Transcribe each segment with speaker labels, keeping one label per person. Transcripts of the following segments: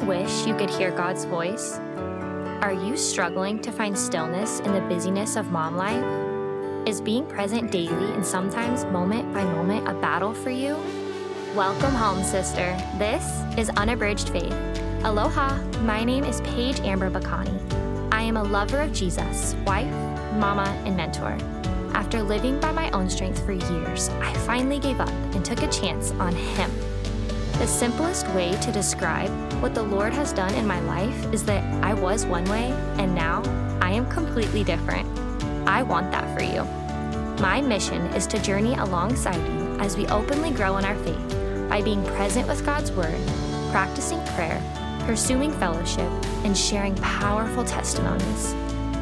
Speaker 1: you wish you could hear God's voice? Are you struggling to find stillness in the busyness of mom life? Is being present daily and sometimes moment by moment a battle for you? Welcome home, sister. This is Unabridged Faith. Aloha, my name is Paige Amber Bacani. I am a lover of Jesus, wife, mama, and mentor. After living by my own strength for years, I finally gave up and took a chance on Him. The simplest way to describe what the Lord has done in my life is that I was one way and now I am completely different. I want that for you. My mission is to journey alongside you as we openly grow in our faith by being present with God's Word, practicing prayer, pursuing fellowship, and sharing powerful testimonies.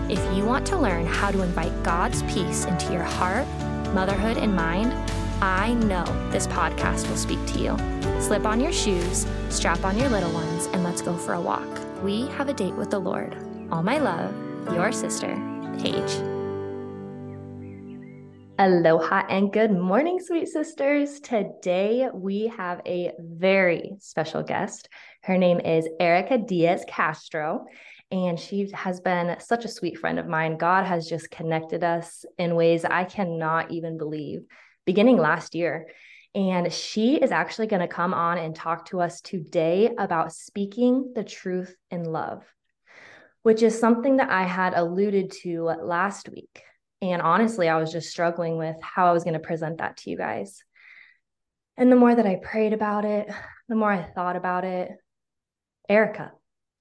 Speaker 1: If you want to learn how to invite God's peace into your heart, motherhood, and mind, I know this podcast will speak to you. Slip on your shoes, strap on your little ones, and let's go for a walk. We have a date with the Lord. All my love, your sister, Paige. Aloha and good morning, sweet sisters. Today we have a very special guest. Her name is Erika Diaz Castro, and she has been such a sweet friend of mine. God has just connected us in ways I cannot even believe beginning last year. And she is actually going to come on and talk to us today about speaking the truth in love, which is something that I had alluded to last week. And honestly, I was just struggling with how I was going to present that to you guys. And the more that I prayed about it, the more I thought about it, Erika,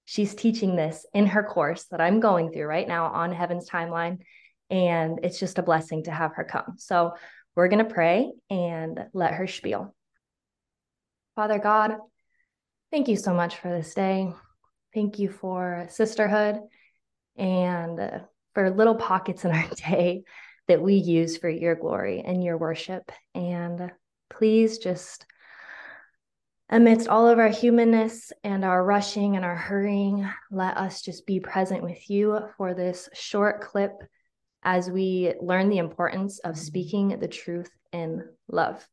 Speaker 1: she's teaching this in her course that I'm going through right now on Heaven's Timeline. And it's just a blessing to have her come. So we're going to pray and let her spiel. Father God, thank you so much for this day. Thank you for sisterhood and for little pockets in our day that we use for your glory and your worship. And please just amidst all of our humanness and our rushing and our hurrying, let us just be present with you for this short clip as we learn the importance of speaking the truth in love.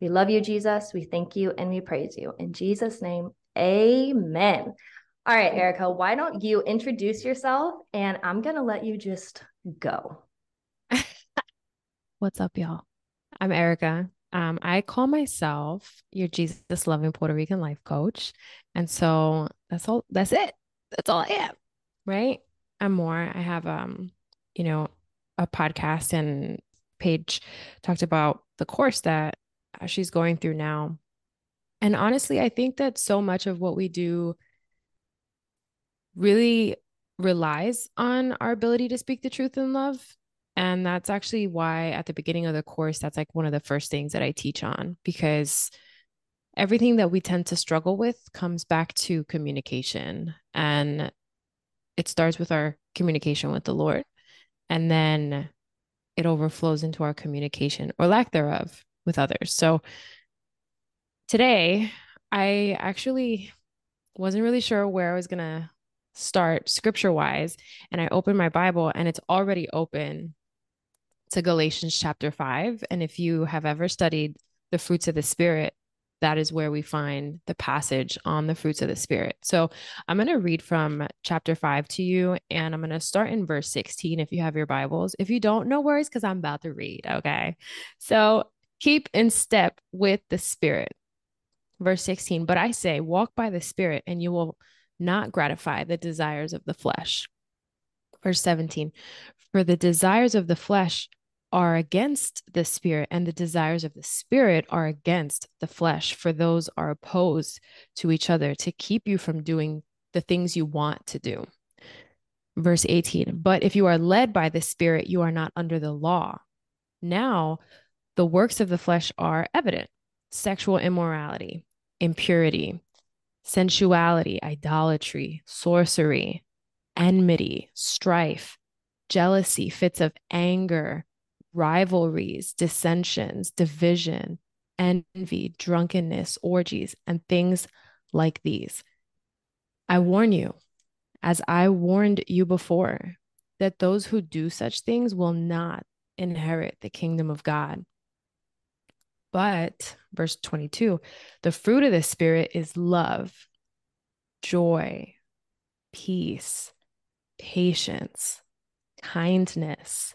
Speaker 1: We love you, Jesus. We thank you and we praise you. In Jesus' name, amen. All right, Erika, why don't you introduce yourself and I'm going to let you just go.
Speaker 2: What's up, y'all? I'm Erika. Um, I call myself your Jesus loving Puerto Rican life coach. And so that's all, that's it. That's all I am. Right. I'm more. I have, um, you know, a podcast and Paige talked about the course that uh, she's going through now. And honestly, I think that so much of what we do really relies on our ability to speak the truth in love. And that's actually why at the beginning of the course, that's like one of the first things that I teach on because everything that we tend to struggle with comes back to communication. And it starts with our communication with the Lord and then it overflows into our communication or lack thereof with others. So today, I actually wasn't really sure where I was going to start scripture wise. And I opened my Bible and it's already open to Galatians chapter 5. And if you have ever studied the fruits of the Spirit, that is where we find the passage on the fruits of the Spirit. So I'm going to read from chapter 5 to you, and I'm going to start in verse 16 if you have your Bibles. If you don't, no worries, because I'm about to read. Okay. So keep in step with the Spirit. Verse 16, but I say, walk by the Spirit, and you will not gratify the desires of the flesh. Verse 17, for the desires of the flesh are against the spirit, and the desires of the spirit are against the flesh, for those are opposed to each other to keep you from doing the things you want to do. Verse 18, but if you are led by the spirit, you are not under the law. Now, the works of the flesh are evident sexual immorality, impurity, sensuality, idolatry, sorcery, enmity, strife, jealousy, fits of anger rivalries, dissensions, division, envy, drunkenness, orgies, and things like these. I warn you, as I warned you before, that those who do such things will not inherit the kingdom of God. But, verse 22, the fruit of the Spirit is love, joy, peace, patience, kindness,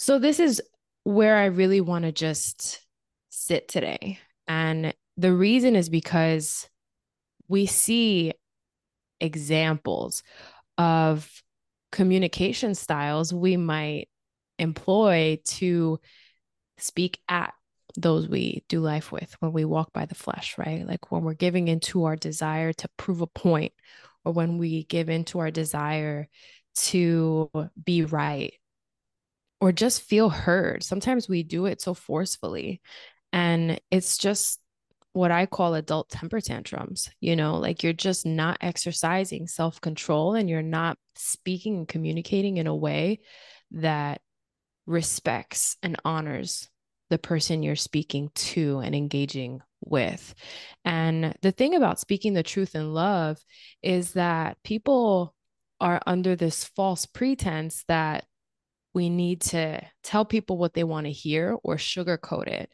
Speaker 2: So, this is where I really want to just sit today. And the reason is because we see examples of communication styles we might employ to speak at those we do life with when we walk by the flesh, right? Like when we're giving into our desire to prove a point, or when we give into our desire to be right, or just feel heard. Sometimes we do it so forcefully. And it's just what I call adult temper tantrums. You know, like you're just not exercising self control and you're not speaking and communicating in a way that respects and honors the person you're speaking to and engaging with. And the thing about speaking the truth in love is that people are under this false pretense that we need to tell people what they want to hear or sugarcoat it.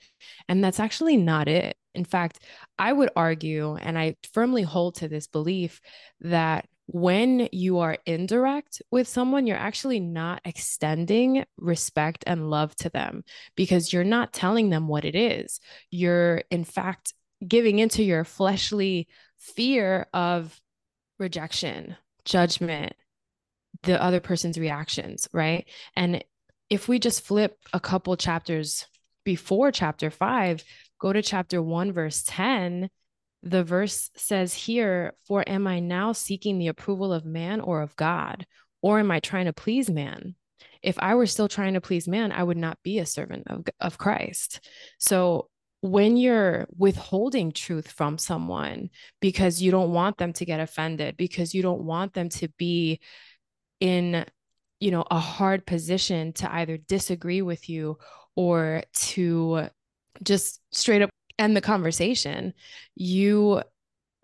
Speaker 2: And that's actually not it. In fact, I would argue, and I firmly hold to this belief, that when you are indirect with someone, you're actually not extending respect and love to them because you're not telling them what it is. You're, in fact, giving into your fleshly fear of rejection, judgment, the other person's reactions, right? And if we just flip a couple chapters before chapter five, go to chapter one, verse 10, the verse says here, For am I now seeking the approval of man or of God? Or am I trying to please man? If I were still trying to please man, I would not be a servant of, of Christ. So when you're withholding truth from someone because you don't want them to get offended, because you don't want them to be in you know a hard position to either disagree with you or to just straight up end the conversation. You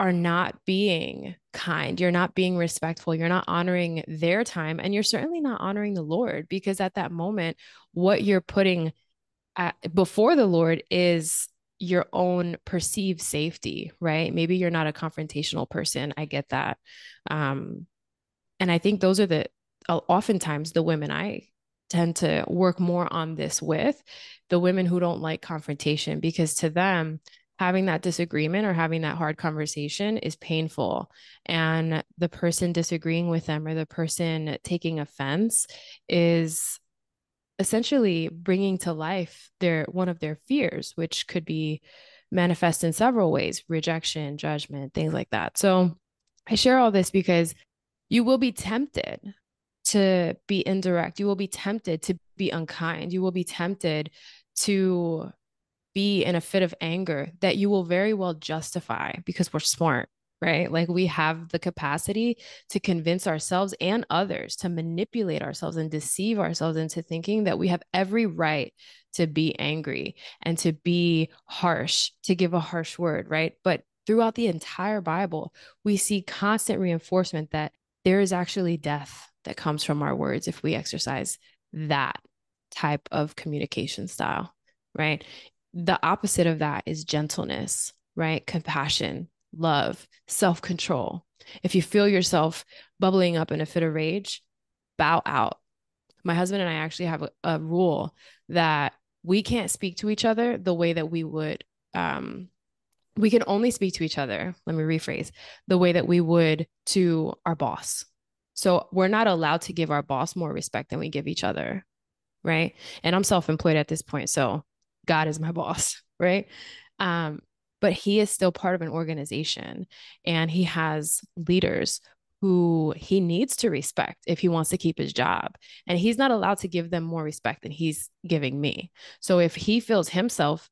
Speaker 2: are not being kind. You're not being respectful. You're not honoring their time and you're certainly not honoring the lord because at that moment what you're putting at, before the lord is your own perceived safety right? Maybe you're not a confrontational person. I get that. Um and I think those are the uh, oftentimes the women I tend to work more on this with the women who don't like confrontation because to them having that disagreement or having that hard conversation is painful. And the person disagreeing with them or the person taking offense is essentially bringing to life their one of their fears which could be manifest in several ways rejection judgment things like that. So i share all this because you will be tempted to be indirect. You will be tempted to be unkind. You will be tempted to be in a fit of anger that you will very well justify because we're smart, right? Like we have the capacity to convince ourselves and others to manipulate ourselves and deceive ourselves into thinking that we have every right to be angry and to be harsh, to give a harsh word, right? But throughout the entire Bible, we see constant reinforcement that there is actually death that comes from our words if we exercise that type of communication style, right? The opposite of that is gentleness, right? Compassion, love, self control. If you feel yourself bubbling up in a fit of rage, bow out. My husband and I actually have a, a rule that we can't speak to each other the way that we would um, we can only speak to each other, let me rephrase, the way that we would to our boss. So we're not allowed to give our boss more respect than we give each other. Right. And I'm self employed at this point. So God is my boss. Right. Um, but he is still part of an organization and he has leaders who he needs to respect if he wants to keep his job. And he's not allowed to give them more respect than he's giving me. So if he feels himself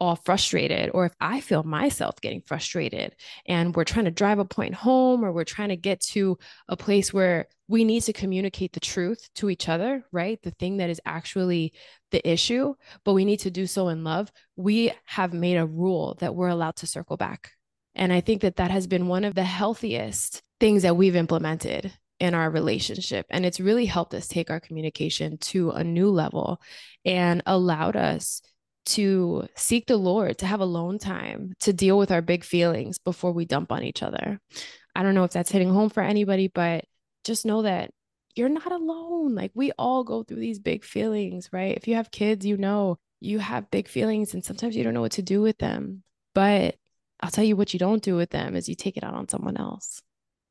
Speaker 2: all frustrated or if I feel myself getting frustrated and we're trying to drive a point home or we're trying to get to a place where we need to communicate the truth to each other, right? The thing that is actually the issue, but we need to do so in love. We have made a rule that we're allowed to circle back. And I think that that has been one of the healthiest things that we've implemented in our relationship. And it's really helped us take our communication to a new level and allowed us to seek the Lord, to have alone time, to deal with our big feelings before we dump on each other. I don't know if that's hitting home for anybody, but just know that you're not alone. Like we all go through these big feelings, right? If you have kids, you know you have big feelings and sometimes you don't know what to do with them. But I'll tell you what you don't do with them is you take it out on someone else.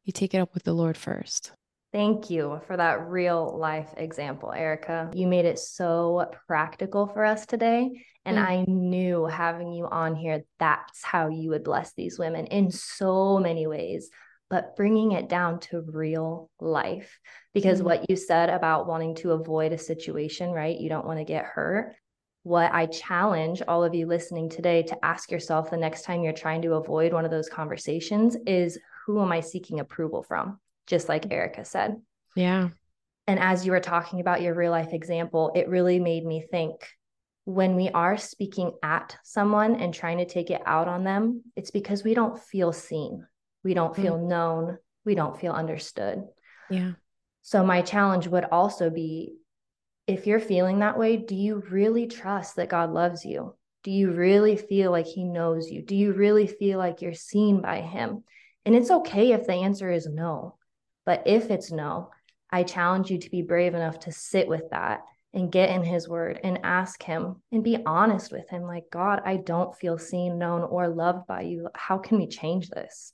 Speaker 2: You take it up with the Lord first.
Speaker 1: Thank you for that real life example, Erika. You made it so practical for us today. And mm. I knew having you on here, that's how you would bless these women in so many ways, but bringing it down to real life. Because mm. what you said about wanting to avoid a situation, right? You don't want to get hurt. What I challenge all of you listening today to ask yourself the next time you're trying to avoid one of those conversations is who am I seeking approval from? just like Erika said.
Speaker 2: Yeah.
Speaker 1: And as you were talking about your real life example, it really made me think when we are speaking at someone and trying to take it out on them, it's because we don't feel seen, we don't feel mm. known, we don't feel understood.
Speaker 2: Yeah.
Speaker 1: So, my challenge would also be if you're feeling that way, do you really trust that God loves you? Do you really feel like He knows you? Do you really feel like you're seen by Him? And it's okay if the answer is no. But if it's no, I challenge you to be brave enough to sit with that and get in his word and ask him and be honest with him like, God, I don't feel seen, known, or loved by you. How can we change this?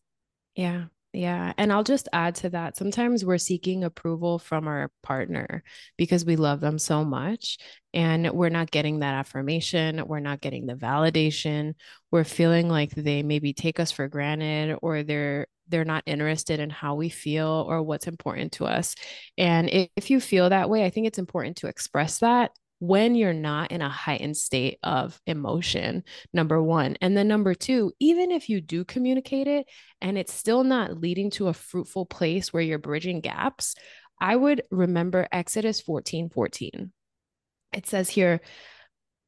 Speaker 2: Yeah. Yeah. And I'll just add to that. Sometimes we're seeking approval from our partner because we love them so much and we're not getting that affirmation. We're not getting the validation. We're feeling like they maybe take us for granted or they're they're not interested in how we feel or what's important to us. And if you feel that way, I think it's important to express that when you're not in a heightened state of emotion, number one. And then number two, even if you do communicate it and it's still not leading to a fruitful place where you're bridging gaps, I would remember Exodus 14 14. It says here,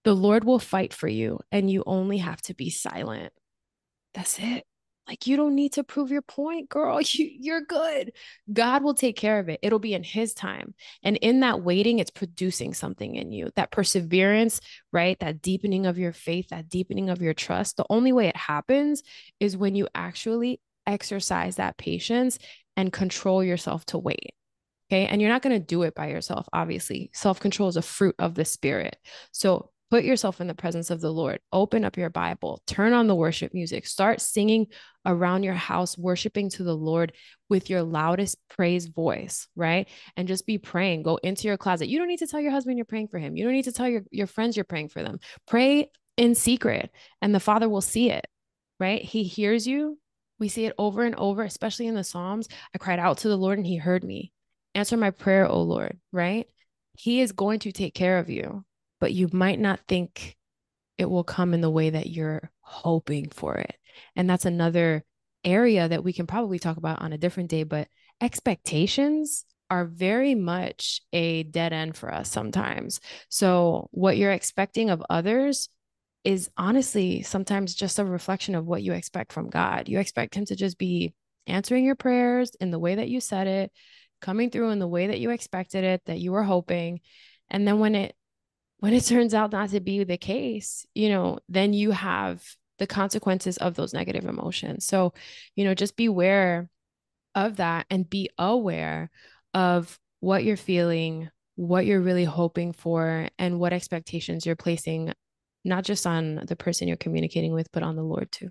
Speaker 2: the Lord will fight for you, and you only have to be silent. That's it. Like you don't need to prove your point, girl. You, you're good. God will take care of it. It'll be in his time. And in that waiting, it's producing something in you. That perseverance, right? That deepening of your faith, that deepening of your trust. The only way it happens is when you actually exercise that patience and control yourself to wait. Okay. And you're not going to do it by yourself, obviously. Self control is a fruit of the spirit. So Put yourself in the presence of the Lord. Open up your Bible. Turn on the worship music. Start singing around your house, worshiping to the Lord with your loudest praise voice, right? And just be praying. Go into your closet. You don't need to tell your husband you're praying for him. You don't need to tell your, your friends you're praying for them. Pray in secret, and the Father will see it, right? He hears you. We see it over and over, especially in the Psalms. I cried out to the Lord, and He heard me. Answer my prayer, O Lord, right? He is going to take care of you but you might not think it will come in the way that you're hoping for it. And that's another area that we can probably talk about on a different day, but expectations are very much a dead end for us sometimes. So, what you're expecting of others is honestly sometimes just a reflection of what you expect from God. You expect Him to just be answering your prayers in the way that you said it, coming through in the way that you expected it, that you were hoping. And then when it when it turns out not to be the case, you know, then you have the consequences of those negative emotions. So, you know, just beware of that and be aware of what you're feeling, what you're really hoping for, and what expectations you're placing, not just on the person you're communicating with, but on the Lord too.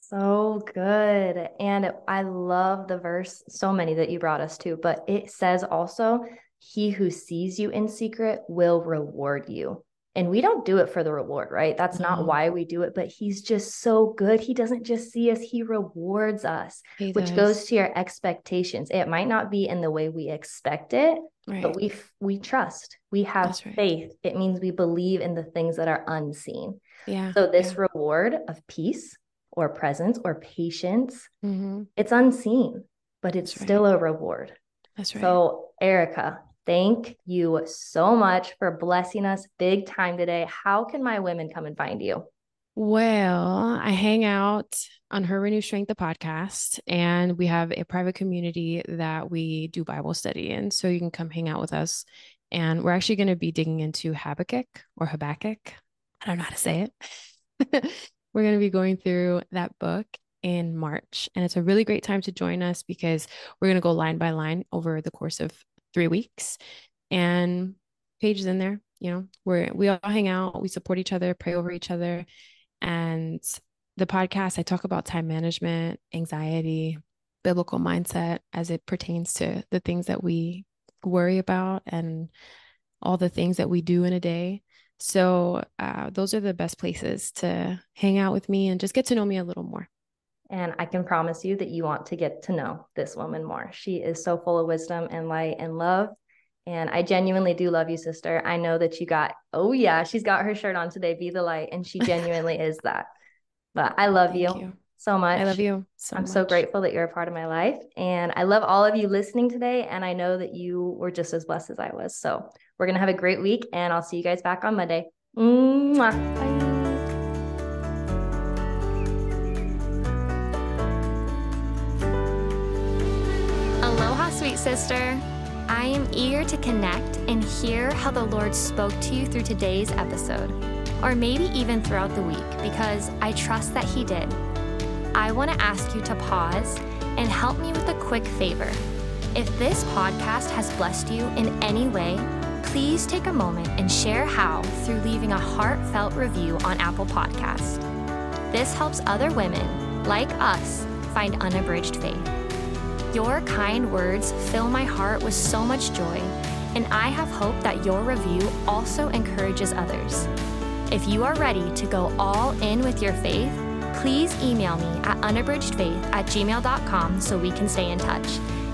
Speaker 1: So good. And I love the verse, so many that you brought us to, but it says also he who sees you in secret will reward you. And we don't do it for the reward, right? That's not
Speaker 2: No.
Speaker 1: why we do it, but he's just so good. He doesn't just see us, he rewards us,
Speaker 2: He
Speaker 1: which
Speaker 2: does.
Speaker 1: goes to your expectations. It might not be in the way we expect it,
Speaker 2: right.
Speaker 1: but we we trust. We have
Speaker 2: right.
Speaker 1: faith. It means we believe in the things that are unseen.
Speaker 2: yeah.
Speaker 1: So this
Speaker 2: yeah.
Speaker 1: reward of peace or presence or patience,
Speaker 2: Mhm.
Speaker 1: it's unseen, but it's
Speaker 2: That's right.
Speaker 1: still a reward.
Speaker 2: That's right.
Speaker 1: So, Erika, thank you so much for blessing us big time today. How can my women come and find you?
Speaker 2: Well, I hang out on Her Renewed Strength, the podcast, and we have a private community that we do Bible study in. So you can come hang out with us. And we're actually going to be digging into Habakkuk or Habakkuk. I don't know how to say it. we're going to be going through that book in March. And it's a really great time to join us because we're going to go line by line over the course of three weeks. And Paige is in there, you know, we're we all hang out, we support each other, pray over each other. And the podcast, I talk about time management, anxiety, biblical mindset as it pertains to the things that we worry about and all the things that we do in a day. So, uh, those are the best places to hang out with me and just get to know me a little more.
Speaker 1: And I can promise you that you want to get to know this woman more. She is so full of wisdom and light and love. And I genuinely do love you, sister. I know that you got, oh, yeah, she's got her shirt on today, Be the Light. And she genuinely is that. But I love you,
Speaker 2: you.
Speaker 1: so much.
Speaker 2: I love you so
Speaker 1: I'm so grateful that you're a part of my life. And I love all of you listening today. And I know that you were just as blessed as I was. So we're going to have a great week. And I'll see you guys back on Monday. Mwah. Bye.
Speaker 3: Sister. I am eager to connect and hear how the Lord spoke to you through today's episode, or maybe even throughout the week, because I trust that He did. I want to ask you to pause and help me with a quick favor. If this podcast has blessed you in any way, please take a moment and share how through leaving a heartfelt review on Apple Podcast. This helps other women like us find unabridged faith. Your kind words fill my heart with so much joy, and I have hope that your review also encourages others. If you are ready to go all in with your faith, please email me at unabridgedfaith at gmail.com so we can stay in touch.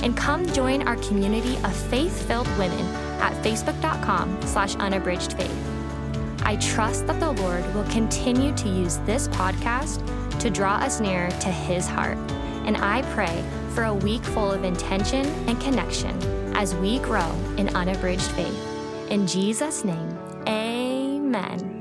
Speaker 3: And come join our community of faith-filled women at facebook.com slash unabridgedfaith. I trust that the Lord will continue to use this podcast to draw us nearer to his heart. And I pray for a week full of intention and connection as we grow in unabridged faith. In Jesus' name, amen.